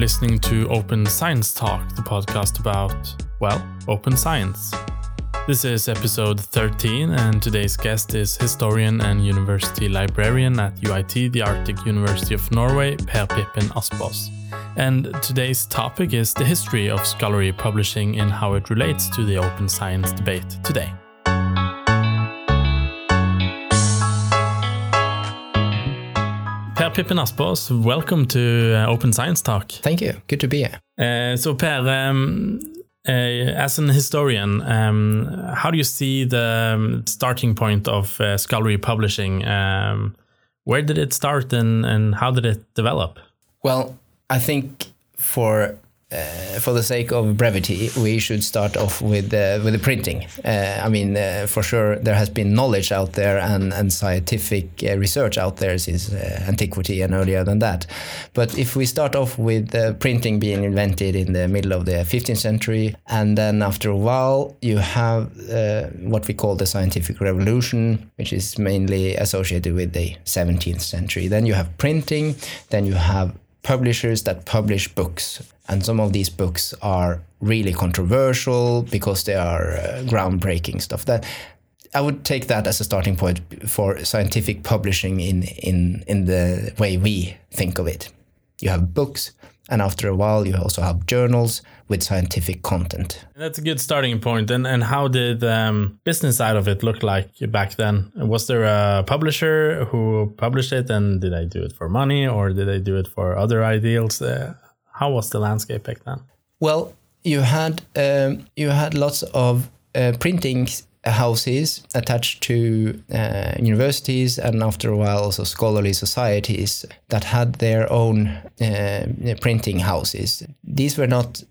listening to Open Science Talk, the podcast about, well, open science. This is episode 13, and today's guest is historian and university librarian at UiT, the Arctic University of Norway, Per Pippin Aspaas. And today's topic is the history of scholarly publishing and how it relates to the open science debate today. Per Pippin Aspaas, welcome to uh, Open Science Talk. Thank you. Good to be here. Uh, so, Per, um, uh, as an historian, um, how do you see the um, starting point of uh, scholarly publishing? Um, where did it start and, and how did it develop? Well, I think for uh, for the sake of brevity, we should start off with uh, with the printing. Uh, I mean, uh, for sure, there has been knowledge out there and and scientific uh, research out there since uh, antiquity and earlier than that. But if we start off with printing being invented in the middle of the 15th century, and then after a while, you have what we call the scientific revolution, which is mainly associated with the 17th century. Then you have printing. Then you have publishers that publish books. And some of these books are really controversial because they are uh, groundbreaking stuff. That I would take that as a starting point for scientific publishing in, in, in the way we think of it. You have books, and after a while, you also have journals with scientific content. That's a good starting point. And and how did um, business side of it look like back then? Was there a publisher who published it, and did I do it for money, or did I do it for other ideals? Uh, how was the landscape back then? Well, you had um, you had lots of uh, printing houses attached to uh, universities and after a while also scholarly societies that had their own uh, printing houses. These were not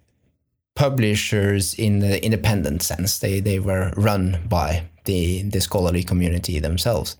publishers in the independent sense. They they were run by the the scholarly community themselves.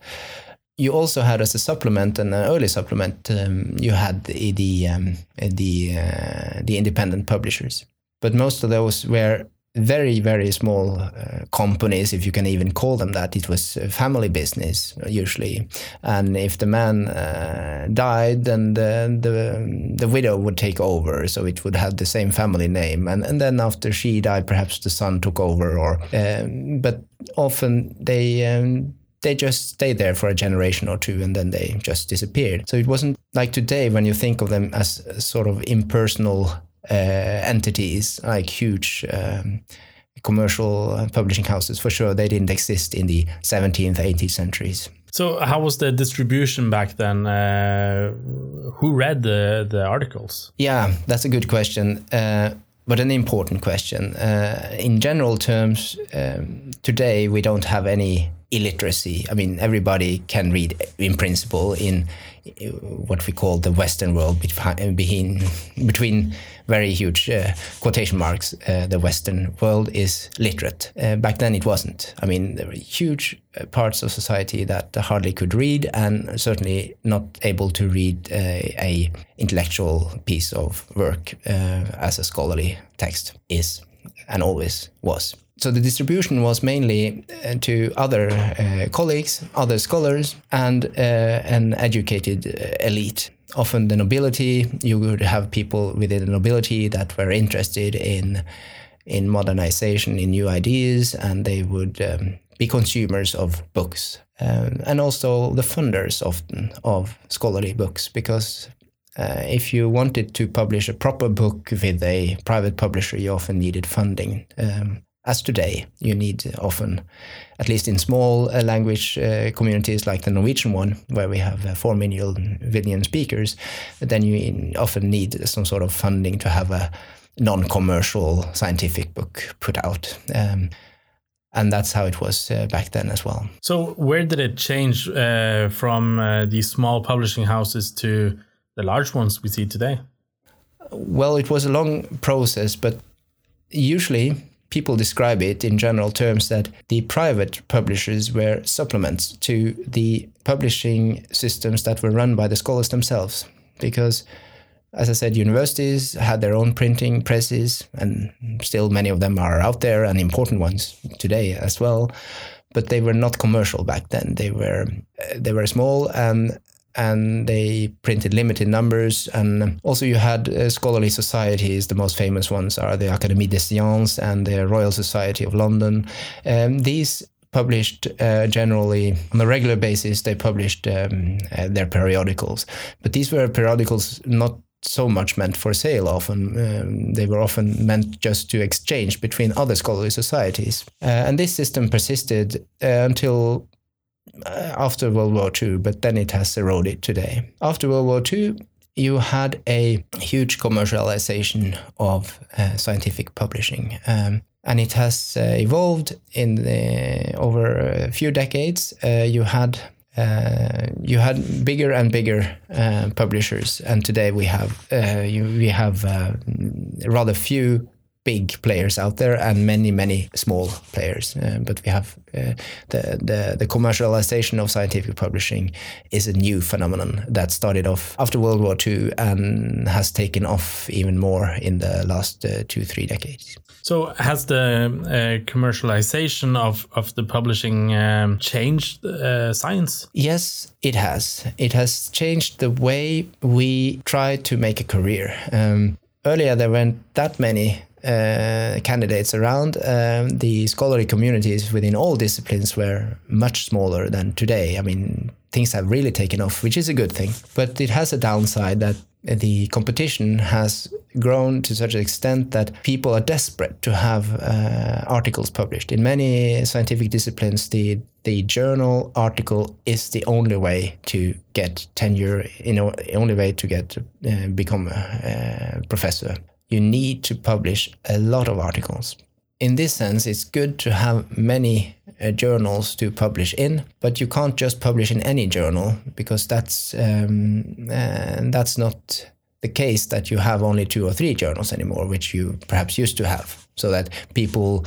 You also had as a supplement and an early supplement, um, you had the the um, the, uh, the independent publishers, but most of those were very very small uh, companies if you can even call them that. It was family business usually. And if the man uh, died then the, the the widow would take over. So it would have the same family name. And and then after she died perhaps the son took over or um, but often they um, they just stayed there for a generation or two and then they just disappeared. So it wasn't like today when you think of them as sort of impersonal entities, like huge um, commercial publishing houses. For sure, they didn't exist in the 17th, 18th centuries. So, how was the distribution back then? Uh, who read the, the articles? Yeah, that's a good question. Uh, but an important question. Uh, in general terms, um, today we don't have any illiteracy. I mean, everybody can read in principle in what we call the Western world between, between very huge uh, quotation marks. Uh, the Western world is literate. Uh, back then, it wasn't. I mean, there were huge uh, parts of society that hardly could read, and certainly not able to read uh, a intellectual piece of work uh, as a scholarly text is and always was so the distribution was mainly uh, to other uh, colleagues, other scholars, and uh, an educated uh, elite. Often the nobility, you would have people within the nobility that were interested in in modernization, in new ideas, and they would um, be consumers of books, um, and also the funders often of scholarly books, because uh, if you wanted to publish a proper book with a private publisher, you often needed funding. Um, as today. You need often, at least in small uh, language uh, communities like the Norwegian one, where we have uh, 4 million, million speakers, then you often need some sort of funding to have a non commercial scientific book put out. Um, and that's how it was uh, back then as well. So, where did it change uh, from uh, these small publishing houses to the large ones we see today? Well, it was a long process, but usually people describe it in general terms that the private publishers were supplements to the publishing systems that were run by the scholars themselves. Because, as I said, universities had their own printing presses, and still many of them are out there and important ones today as well. But they were not commercial back then. They were they were small and and they printed limited numbers. And also, you had uh, scholarly societies. The most famous ones are the Académie des Sciences and the Royal Society of London. Um, these published uh, generally on a regular basis. They published um, uh, their periodicals, but these were periodicals not so much meant for sale. Often um, they were often meant just to exchange between other scholarly societies, uh, and this system persisted uh, until. Uh, after World War II, but then it has eroded today. After World War II, you had a huge commercialization of uh, scientific publishing. Um, and it has uh, evolved in the, over a few decades. Uh, you had uh, you had bigger and bigger uh, publishers, and today we have you, we have rather few big players out there and many many small players. Uh, but we have uh, the, the the commercialization of scientific publishing is a new phenomenon that started off after World War II and has taken off even more in the last uh, two three decades. So has the uh, commercialization of of the publishing um, changed uh, science? Yes it has. It has changed the way we try to make a career. Um, earlier there weren't that many uh, candidates around. Um, the scholarly communities within all disciplines were much smaller than today. I mean, things have really taken off, which is a good thing. But it has a downside that the competition has grown to such an extent that people are desperate to have uh, articles published. In many scientific disciplines, the the journal article is the only way to get tenure, you know, only way to get uh, become a, a professor you need to publish a lot of articles. In this sense, it's good to have many uh, journals to publish in, but you can't just publish in any journal because that's um, uh, that's not the case that you have only two or three journals anymore, which you perhaps used to have, so that people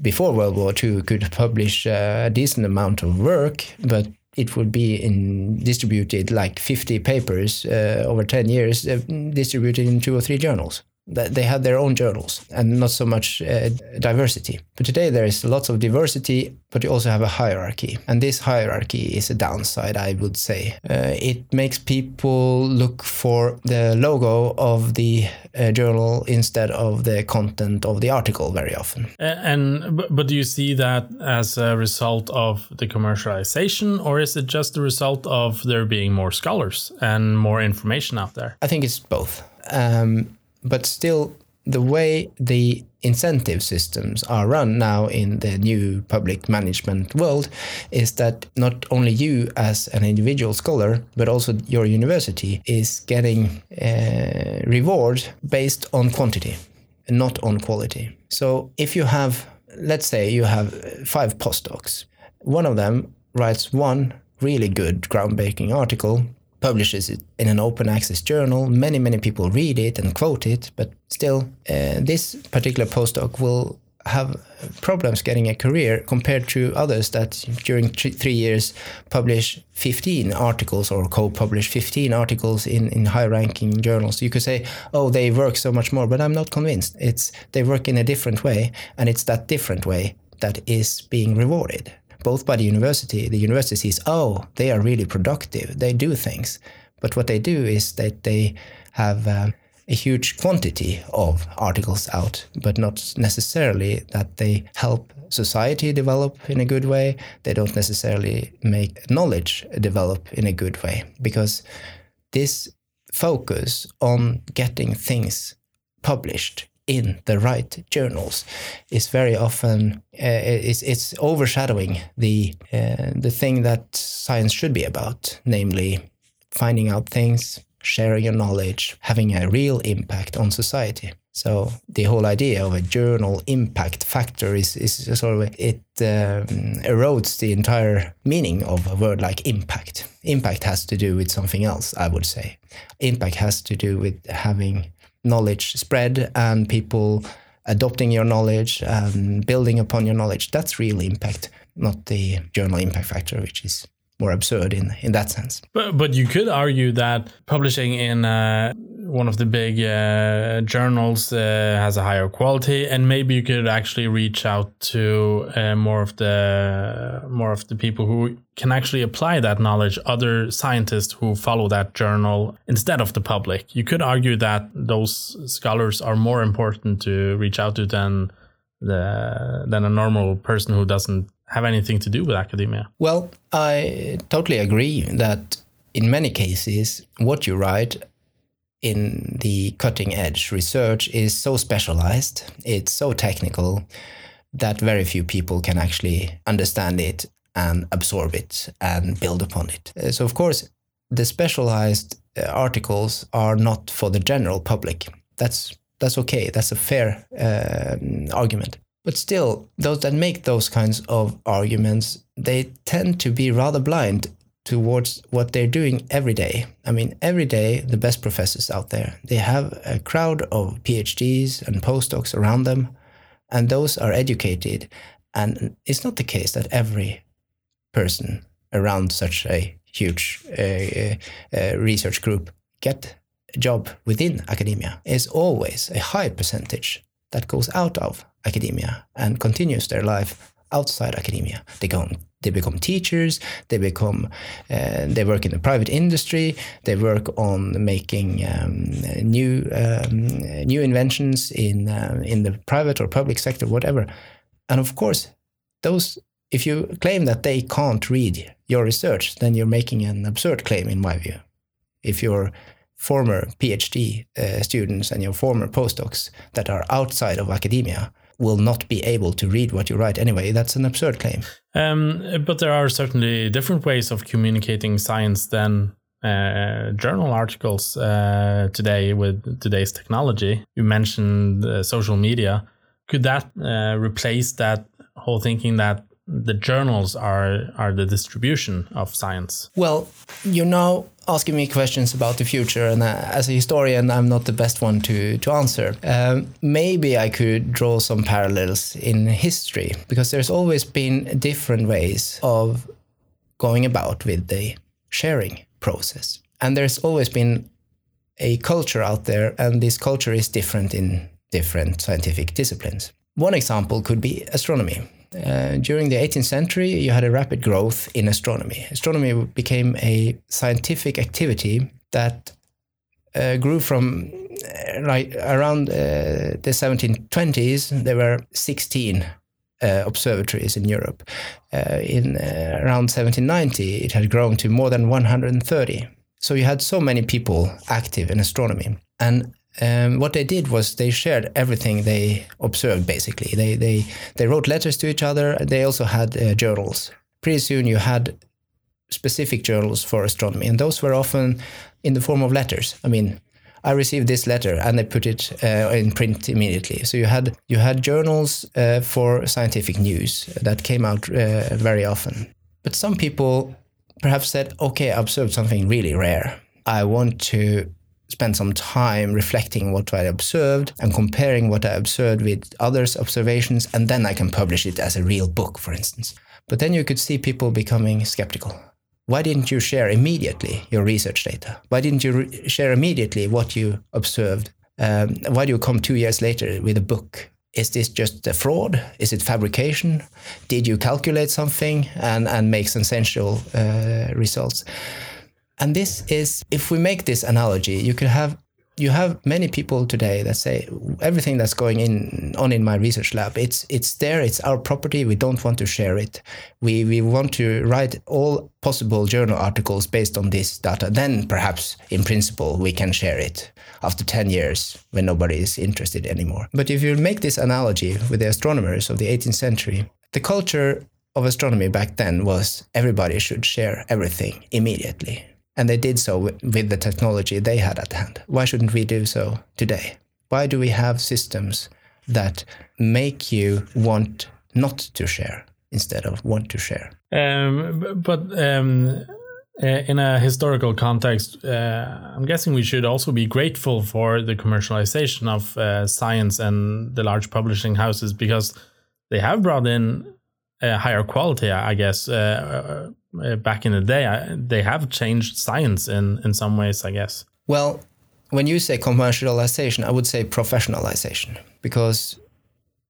before World War II could publish a decent amount of work, but it would be in distributed like 50 papers uh, over 10 years, uh, distributed in two or three journals they had their own journals and not so much uh, diversity. But today there is lots of diversity, but you also have a hierarchy. And this hierarchy is a downside, I would say. Uh, it makes people look for the logo of the uh, journal instead of the content of the article very often. And but do you see that as a result of the commercialization, or is it just a result of there being more scholars and more information out there? I think it's both. Um, but still the way the incentive systems are run now in the new public management world is that not only you as an individual scholar but also your university is getting uh, reward based on quantity not on quality. So if you have let's say you have five postdocs one of them writes one really good groundbreaking article publishes it in an open access journal. Many, many people read it and quote it, but still, uh, this particular postdoc will have problems getting a career compared to others that during three years publish 15 articles or co-publish 15 articles in, in high-ranking journals. You could say, oh, they work so much more, but I'm not convinced. It's they work in a different way, and it's that different way that is being rewarded both by the university. The university sees, oh, they are really productive. They do things. But what they do is that they have uh, a huge quantity of articles out, but not necessarily that they help society develop in a good way. They don't necessarily make knowledge develop in a good way because this focus on getting things published in the right journals is very often uh, it's, it's overshadowing the uh, the thing that science should be about, namely finding out things, sharing your knowledge, having a real impact on society. So the whole idea of a journal impact factor is, is sort of it um, erodes the entire meaning of a word like impact. Impact has to do with something else, I would say. Impact has to do with having knowledge spread and people adopting your knowledge building upon your knowledge. That's real impact, not the journal impact factor, which is more absurd in in that sense. But but you could argue that publishing in uh, one of the big uh, journals uh, has a higher quality, and maybe you could actually reach out to uh, more of the more of the people who can actually apply that knowledge, other scientists who follow that journal instead of the public. You could argue that those scholars are more important to reach out to than the than a normal person who doesn't have anything to do with academia. Well, I totally agree that in many cases, what you write in the cutting edge research is so specialized, it's so technical that very few people can actually understand it and absorb it and build upon it. So, of course, the specialized uh, articles are not for the general public. That's that's okay. That's a fair uh, argument. But still, those that make those kinds of arguments, they tend to be rather blind towards what they're doing every day. I mean, every day, the best professors out there, they have a crowd of PhDs and postdocs around them, and those are educated. And it's not the case that every person around such a huge uh, uh, research group get a job within academia. It's always a high percentage that goes out of academia and continues their life outside academia. They go they become teachers they become uh, they work in the private industry they work on making um, new um, new inventions in uh, in the private or public sector whatever and of course those if you claim that they can't read your research then you're making an absurd claim in my view if your former phd uh, students and your former postdocs that are outside of academia will not be able to read what you write anyway. That's an absurd claim. Um, but there are certainly different ways of communicating science than uh, journal articles uh, today with today's technology. You mentioned uh, social media. Could that uh, replace that whole thinking that the journals are are the distribution of science? Well, you know asking me questions about the future, and uh, as a historian, I'm not the best one to to answer. Um, maybe I could draw some parallels in history because there's always been different ways of going about with the sharing process, and there's always been a culture out there, and this culture is different in different scientific disciplines. One example could be astronomy. Uh, during the 18th century, you had a rapid growth in astronomy. Astronomy became a scientific activity that uh, grew from uh, like around uh, the 1720s. There were 16 uh, observatories in Europe. in around 1790, it had grown to more than 130. So you had so many people active in astronomy, and um, what they did was they shared everything they observed. Basically, they they they wrote letters to each other. They also had uh, journals. Pretty soon, you had specific journals for astronomy, and those were often in the form of letters. I mean, I received this letter, and they put it uh, in print immediately. So you had you had journals uh, for scientific news that came out uh, very often. But some people perhaps said, "Okay, I observed something really rare. I want to spend some time reflecting what I observed and comparing what I observed with others' observations, and then I can publish it as a real book, for instance. But then you could see people becoming skeptical. Why didn't you share immediately your research data? Why didn't you re- share immediately what you observed? Um, why do you come two years later with a book? Is this just a fraud? Is it fabrication? Did you calculate something and, and make sensational uh, results? And this is, if we make this analogy, you could have you have many people today that say everything that's going in on in my research lab it's it's there it's our property we don't want to share it. We we want to write all possible journal articles based on this data. Then perhaps in principle we can share it after 10 years when nobody is interested anymore. But if you make this analogy with the astronomers of the 18th century the culture of astronomy back then was everybody should share everything immediately and they did so with the technology they had at hand. Why shouldn't we do so today? Why do we have systems that make you want not to share instead of want to share? Um, but um, uh, in a historical context, uh, I'm guessing we should also be grateful for the commercialization of uh, science and the large publishing houses because they have brought in uh, higher quality, I guess. Uh, uh, back in the day, I, they have changed science in in some ways, I guess. Well, when you say commercialization, I would say professionalization because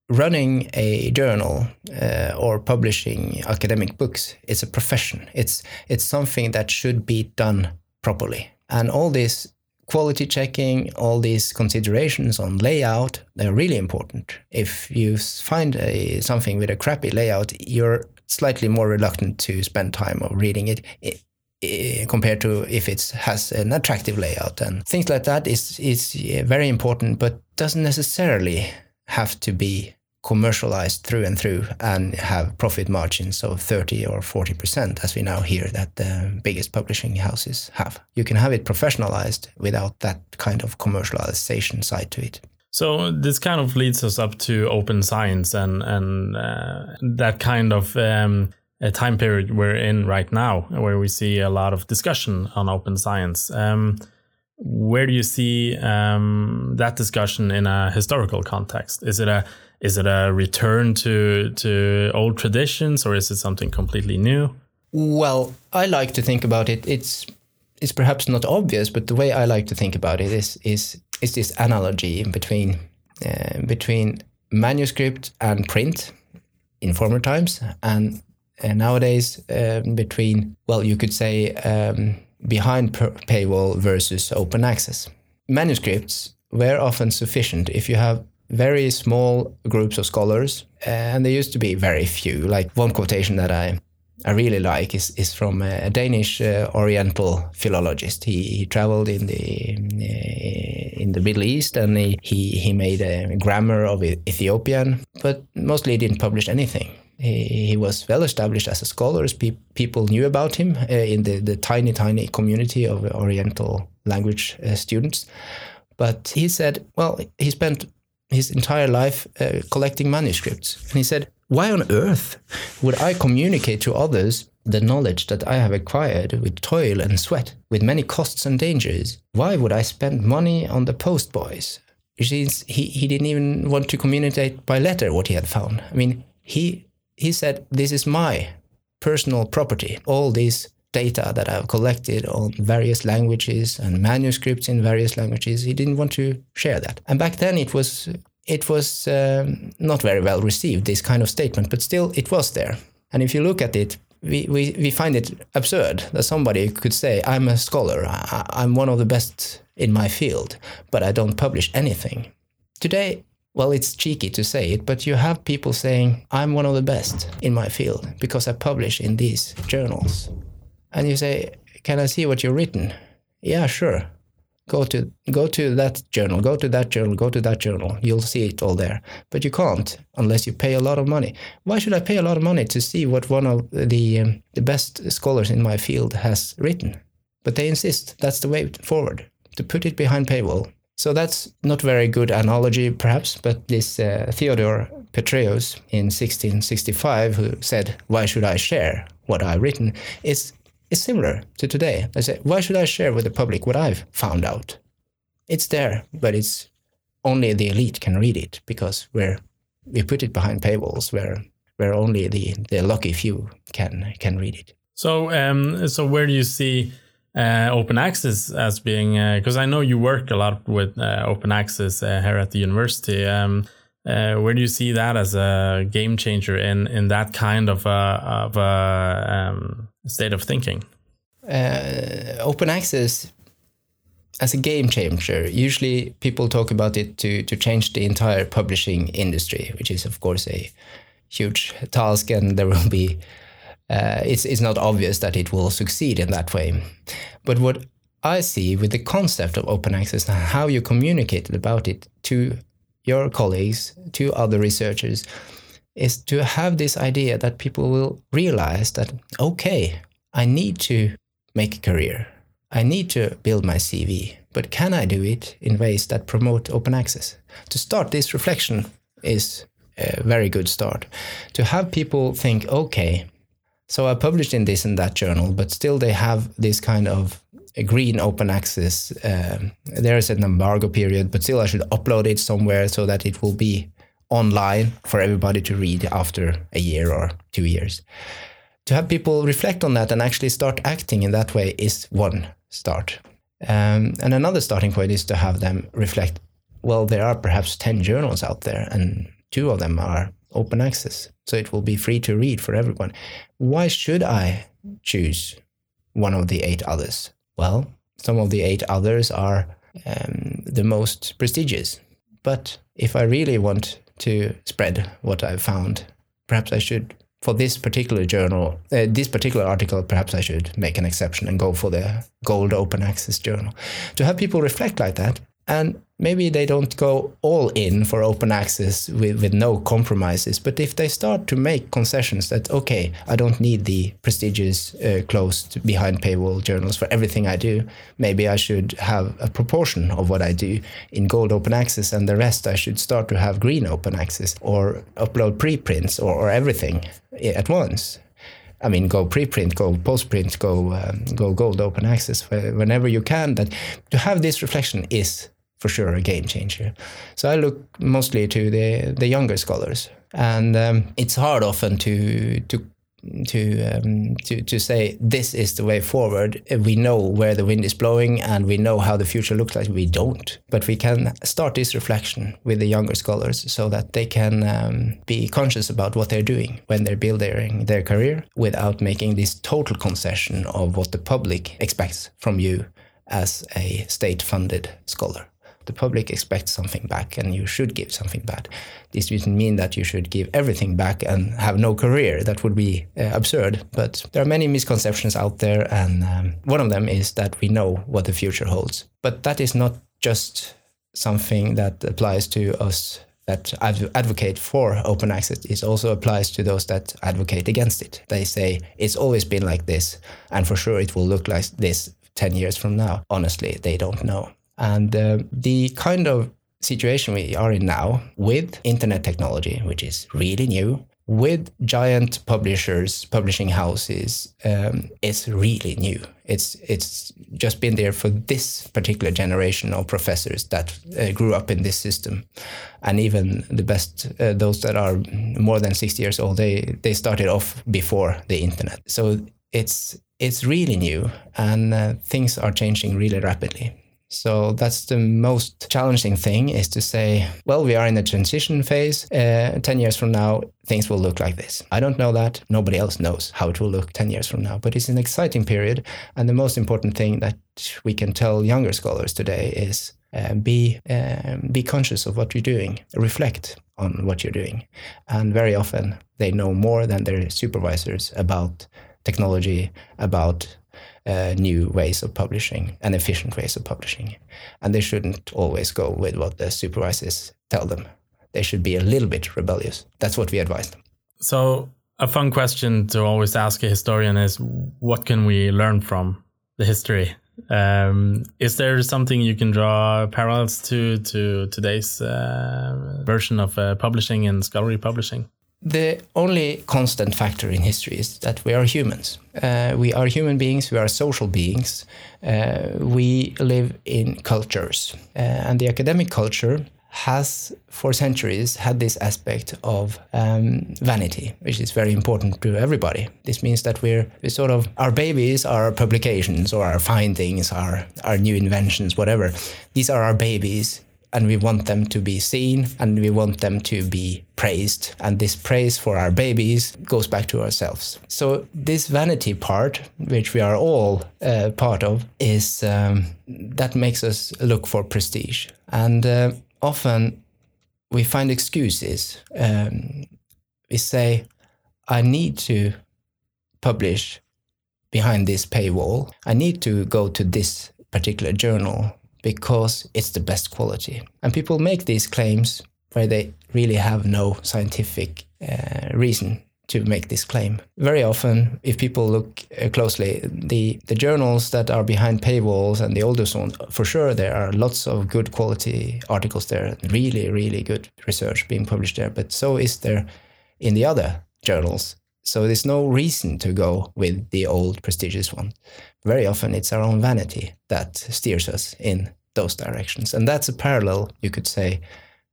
running a journal uh, or publishing academic books is a profession. It's it's something that should be done properly, and all this quality checking, all these considerations on layout, they're really important. If you find a, something with a crappy layout, you're slightly more reluctant to spend time of reading it, it compared to if it has an attractive layout and things like that is is very important but doesn't necessarily have to be commercialized through and through and have profit margins of 30 or 40%, as we now hear that the biggest publishing houses have. You can have it professionalized without that kind of commercialization side to it. So this kind of leads us up to open science and and uh, that kind of um, a time period we're in right now, where we see a lot of discussion on open science. Um, where do you see um, that discussion in a historical context? Is it a is it a return to to old traditions or is it something completely new? Well, I like to think about it. It's it's perhaps not obvious, but the way I like to think about it is is is this analogy between uh, between manuscript and print in former times, and uh, nowadays uh, between well, you could say um, behind paywall versus open access. Manuscripts were often sufficient if you have very small groups of scholars, and there used to be very few. Like one quotation that I I really like is is from a Danish uh, Oriental philologist. He, he traveled in the uh, in the Middle East and he, he he made a grammar of Ethiopian, but mostly he didn't publish anything. He, he was well established as a scholar. Pe- people knew about him uh, in the, the tiny, tiny community of Oriental language uh, students. But he said, well, he spent his entire life uh, collecting manuscripts. And he said, Why on earth would I communicate to others the knowledge that I have acquired with toil and sweat, with many costs and dangers? Why would I spend money on the postboys? he, he didn't even want to communicate by letter what he had found. I mean, he, he said, This is my personal property. All these data that I've collected on various languages and manuscripts in various languages. He didn't want to share that. And back then it was it was um, not very well received this kind of statement, but still it was there. And if you look at it, we, we, we find it absurd that somebody could say, I'm a scholar, I, I'm one of the best in my field, but I don't publish anything. Today, well, it's cheeky to say it, but you have people saying, I'm one of the best in my field because I publish in these journals and you say, "Can I see what you've written?" Yeah, sure. Go to go to that journal, go to that journal, go to that journal. You'll see it all there. But you can't unless you pay a lot of money. Why should I pay a lot of money to see what one of the um, the best scholars in my field has written? But they insist that's the way forward to put it behind paywall. So that's not very good analogy, perhaps. But this uh, Theodore Petraeus in 1665, who said, "Why should I share what I've written?" is is similar to today. I say, why should I share with the public what I've found out? It's there, but it's only the elite can read it because we're we put it behind paywalls where where only the the lucky few can can read it. So um so where do you see uh, open access as being because uh, I know you work a lot with uh, open access uh, here at the university. Um, uh, where do you see that as a game changer in in that kind of a, of a um, state of thinking? Uh, open access as a game changer. Usually, people talk about it to to change the entire publishing industry, which is of course a huge task, and there will be. Uh, it's it's not obvious that it will succeed in that way, but what I see with the concept of open access and how you communicated about it to your colleagues, to other researchers, is to have this idea that people will realize that, okay, I need to make a career. I need to build my CV, but can I do it in ways that promote open access? To start this reflection is a very good start. To have people think, okay, so I published in this and that journal, but still they have this kind of green open access. Uh, there is an embargo period, but still I should upload it somewhere so that it will be online for everybody to read after a year or two years. To have people reflect on that and actually start acting in that way is one start. Um, and another starting point is to have them reflect well, there are perhaps 10 journals out there, and two of them are open access. So it will be free to read for everyone. Why should I choose one of the eight others? Well, some of the eight others are um, the most prestigious. But if I really want to spread what I've found, perhaps I should, for this particular journal, uh, this particular article, perhaps I should make an exception and go for the gold open access journal. To have people reflect like that and maybe they don't go all in for open access with, with no compromises but if they start to make concessions that okay i don't need the prestigious uh, closed behind paywall journals for everything i do maybe i should have a proportion of what i do in gold open access and the rest i should start to have green open access or upload preprints or, or everything at once I mean, go preprint, go postprint, go um, go gold open access whenever you can. That to have this reflection is for sure a game changer. So I look mostly to the the younger scholars, and um, it's hard often to to to um, to to say this is the way forward. We know where the wind is blowing, and we know how the future looks like. We don't, but we can start this reflection with the younger scholars, so that they can um, be conscious about what they're doing when they're building their career, without making this total concession of what the public expects from you as a state-funded scholar the public expects something back and you should give something back. This doesn't mean that you should give everything back and have no career. That would be uh, absurd. But there are many misconceptions out there, and um, one of them is that we know what the future holds. But that is not just something that applies to us that advocate for open access it also applies to those that advocate against it. They say it's always been like this, and for sure it will look like this 10 years from now. Honestly, they don't know. And uh, the kind of situation we are in now with internet technology, which is really new, with giant publishers, publishing houses, um, it's really new. It's it's just been there for this particular generation of professors that uh, grew up in this system, and even the best, uh, those that are more than sixty years old, they they started off before the internet. So it's it's really new, and uh, things are changing really rapidly. So that's the most challenging thing is to say, well, we are in a transition phase. Uh, 10 years from now, things will look like this. I don't know that. Nobody else knows how it will look 10 years from now, but it's an exciting period. And the most important thing that we can tell younger scholars today is uh, be, uh, be conscious of what you're doing, reflect on what you're doing. And very often they know more than their supervisors about technology, about uh, new ways of publishing and efficient ways of publishing. And they shouldn't always go with what the supervisors tell them. They should be a little bit rebellious. That's what we advise them. So, a fun question to always ask a historian is what can we learn from the history? Um, is there something you can draw parallels to to today's uh, version of uh, publishing and scholarly publishing? The only constant factor in history is that we are humans. Uh, we are human beings, we are social beings, uh, we live in cultures. Uh, and the academic culture has, for centuries, had this aspect of um, vanity, which is very important to everybody. This means that we're, we sort of, our babies are our publications or our findings, our, our new inventions, whatever. These are our babies and we want them to be seen and we want them to be praised. And this praise for our babies goes back to ourselves. So, this vanity part, which we are all uh, part of, is um, that makes us look for prestige. And uh, often we find excuses. Um, we say, I need to publish behind this paywall. I need to go to this particular journal because it's the best quality. And people make these claims where they really have no scientific uh, reason to make this claim. Very often, if people look uh, closely, the, the journals that are behind paywalls and the older ones, for sure, there are lots of good quality articles there, really, really good research being published there, but so is there in the other journals. So there's no reason to go with the old prestigious one very often it's our own vanity that steers us in those directions. And that's a parallel, you could say,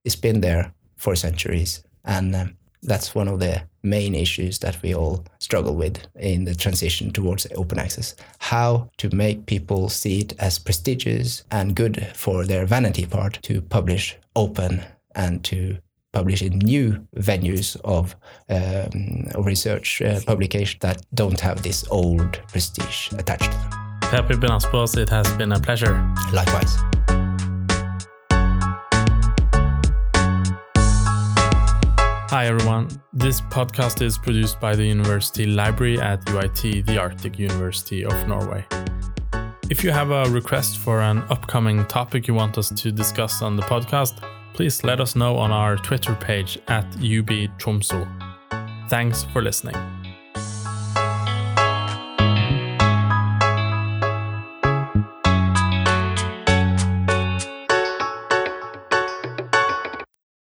it's been there for centuries. And um, that's one of the main issues that we all struggle with in the transition towards open access. How to make people see it as prestigious and good for their vanity part to publish open and to publish in new venues of, um, research uh, publication that don't have this old prestige attached to them. Per Pippin it has been a pleasure. Likewise. Hi, everyone. This podcast is produced by the University Library at UiT, the Arctic University of Norway. If you have a request for an upcoming topic you want us to discuss on the podcast, please let us know on our Twitter page at UB Tromsø. Thanks for listening.